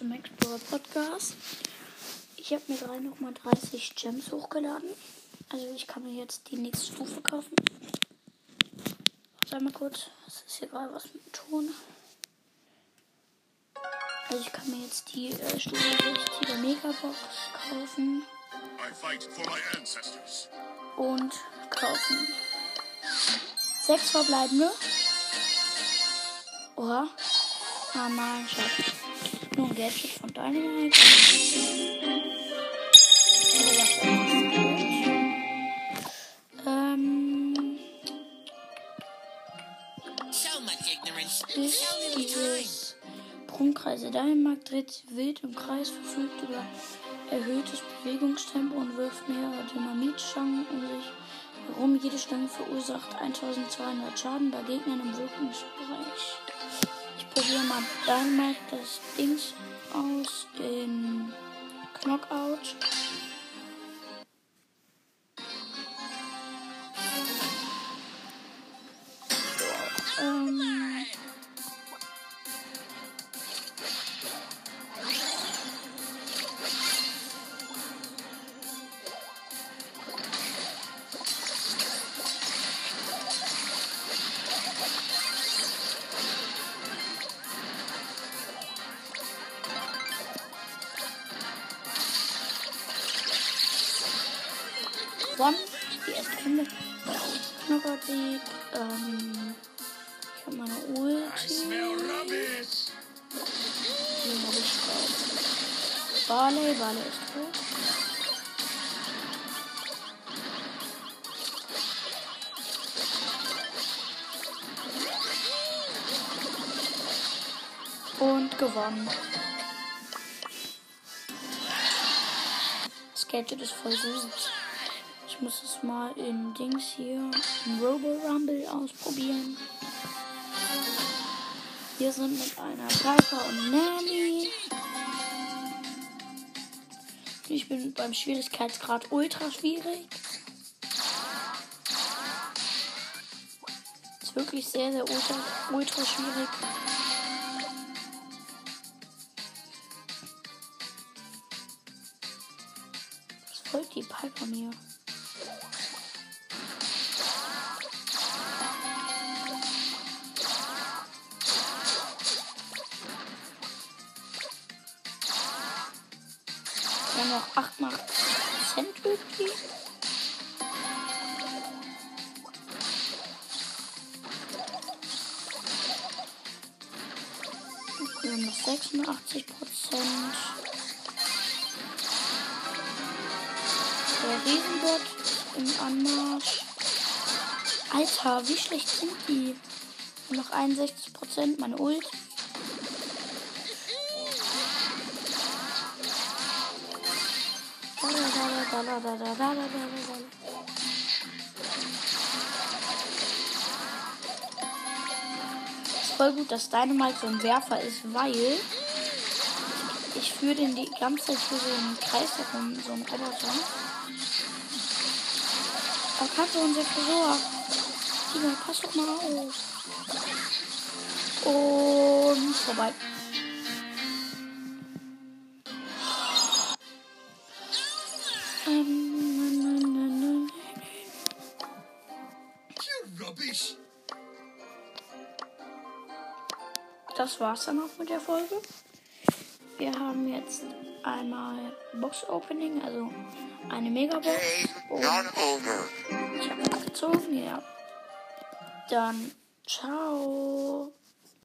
zum Explorer Podcast. Ich habe mir gerade nochmal 30 Gems hochgeladen. Also ich kann mir jetzt die nächste Stufe kaufen. Warte mal kurz. Das ist hier gerade was mit dem Ton. Also ich kann mir jetzt die äh, Stufe 60 der Megabox kaufen. Und kaufen. Sechs verbleibende. Oha. Ah nein, schade. Nur ein Gadget von Dynamite. Ähm. Dieses Prunkreise Dynamite dreht sich wild im Kreis, verfügt über erhöhtes Bewegungstempo und wirft mehrere Dynamitstangen um sich herum. Jede Stange verursacht 1200 Schaden bei Gegnern im Wirkungsbereich probiere mal Dynamite das Dings aus in Knockout. Gewonnen. Die erste Runde. Knockout-Sieg. Ähm, ich habe meine Ulti. Den habe ich drauf. Barley. Barley ist tot. Und gewonnen. Das Gadget ist voll gut. Ich muss es mal in Dings hier, in Robo Rumble ausprobieren. Wir sind mit einer Piper und Nanny. Ich bin beim Schwierigkeitsgrad ultra schwierig. Ist wirklich sehr, sehr ultra, ultra schwierig. Was folgt die Piper mir? Noch 88 Cent irgendwie. Wir haben noch 86 Prozent. Der Riesenbot im Anmarsch. Alter, wie schlecht sind die? Noch 61 Prozent, meine Ult. Ist voll gut, dass Dynamite so ein Werfer ist, weil ich führe den die ganze Zeit für so einen Kreis herum, so einen Roboter. Da hat so unser Tresor. Simon, pass doch mal auf. Und vorbei. Das war's dann auch mit der Folge. Wir haben jetzt einmal Box Opening, also eine Megabox. Und ich habe gezogen, ja. Dann ciao.